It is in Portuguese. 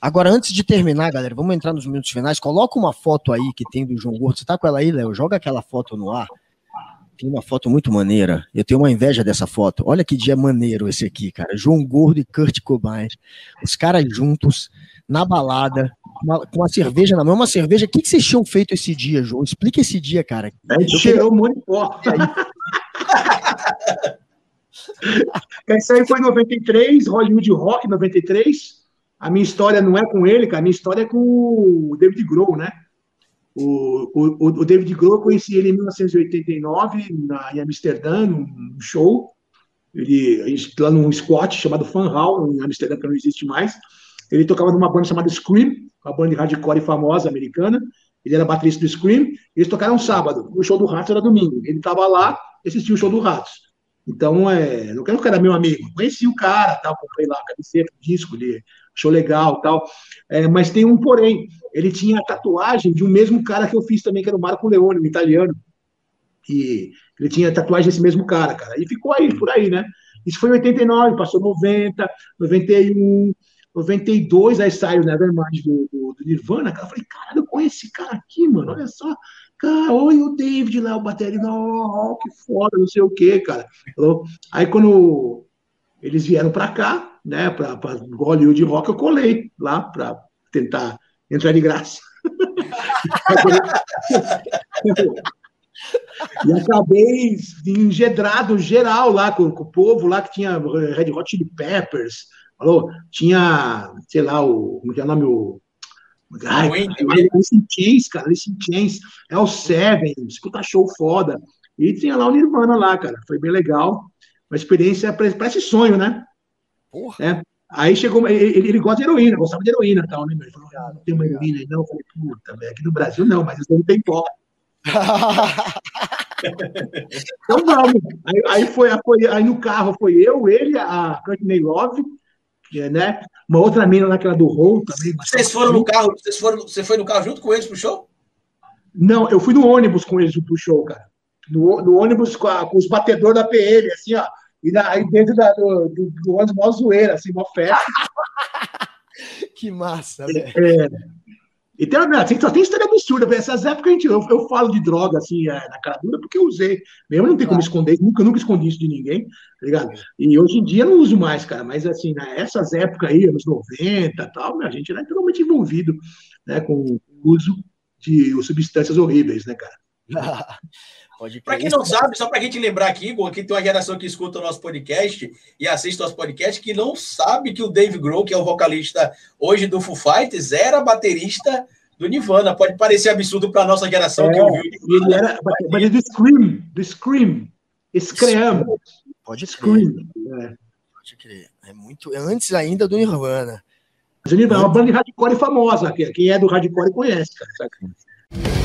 Agora, antes de terminar, galera, vamos entrar nos minutos finais. Coloca uma foto aí que tem do João Gordo. Você tá com ela aí, Léo? Joga aquela foto no ar. Tem uma foto muito maneira. Eu tenho uma inveja dessa foto. Olha que dia maneiro esse aqui, cara. João Gordo e Kurt Cobain. Os caras juntos, na balada, uma, com uma cerveja na mão. Uma cerveja. O que, que vocês tinham feito esse dia, João? Explica esse dia, cara. A gente cheirou muito forte aí. Esse aí foi em 93, Hollywood Rock 93. A minha história não é com ele, cara. A minha história é com o David Grohl, né? O, o, o David Grohl, eu conheci ele em 1989, na, em Amsterdã, num show. Ele, lá num squat chamado Fan Hall, em Amsterdã, que não existe mais. Ele tocava numa banda chamada Scream, uma banda de hardcore famosa americana. Ele era baterista do Scream. Eles tocaram sábado. O show do Ratos era domingo. Ele estava lá e assistiu o show do Ratos. Então, é, não quero que era meu amigo. Conheci o cara, tal, comprei lá a camiseta, disco, ele achou legal tal. É, mas tem um porém. Ele tinha a tatuagem de um mesmo cara que eu fiz também, que era o Marco Leone, um italiano. E ele tinha tatuagem desse mesmo cara, cara. E ficou aí, por aí, né? Isso foi em 89, passou 90, 91, 92, aí saiu o Nevermind do, do, do Nirvana, cara. Eu falei, cara, eu conheço esse cara aqui, mano, olha só. Cara, oi, o David lá, o bateria, oh, que foda, não sei o quê, cara. Aí quando eles vieram para cá, né, para Hollywood Rock, eu colei lá para tentar entrar de graça. e acabei engedrado geral lá com, com, o povo lá que tinha Red Hot Chili Peppers, falou? Tinha, sei lá, o, como é, é o nome, o Ai, Alice in Chains, cara, Alice in Chains, é o Seven, escuta show foda. E tinha lá o Nirvana lá, cara, foi bem legal. Uma experiência, parece sonho, né? Porra. É. Aí chegou, ele, ele, gosta de heroína, gostava de heroína e tal, né? Ele falou, ah, não tem uma heroína aí, não. Eu falei, puta, velho, aqui no Brasil não, mas isso não tem pó. então vamos. Aí, aí, foi, foi, aí no carro foi eu, ele, a Courtney Love, né? Uma outra mina lá, aquela do Roll também. Vocês foram no carro, vocês foram, você foi no carro junto com eles pro show? Não, eu fui no ônibus com eles pro show, cara. No, no ônibus com, a, com os batedores da PL, assim, ó. E aí dentro da, do, do, do ônibus, mó zoeira, assim, mó festa. que massa, velho. É, e tem, assim, só tem história absurda. Essas épocas a gente, eu, eu falo de droga assim é, na cara dura porque eu usei. Mesmo não tem como esconder, nunca, nunca escondi isso de ninguém, tá ligado? E hoje em dia eu não uso mais, cara. Mas assim, nessas épocas aí, anos 90 tal, a gente era totalmente envolvido né, com o uso de substâncias horríveis, né, cara? Para quem não sabe, só para a gente lembrar aqui, Igor, aqui tem uma geração que escuta o nosso podcast e assiste o nosso podcast que não sabe que o Dave Grohl, que é o vocalista hoje do Foo Fighters, era baterista do Nirvana. Pode parecer absurdo para a nossa geração é, que ouviu. Ele era baterista do Scream, do Scream, Scream. Pode Scream. É. Pode crer. É muito é antes ainda do Nirvana. Mas o Nirvana é uma banda de hardcore famosa. Quem é do hardcore conhece, cara. Sabe?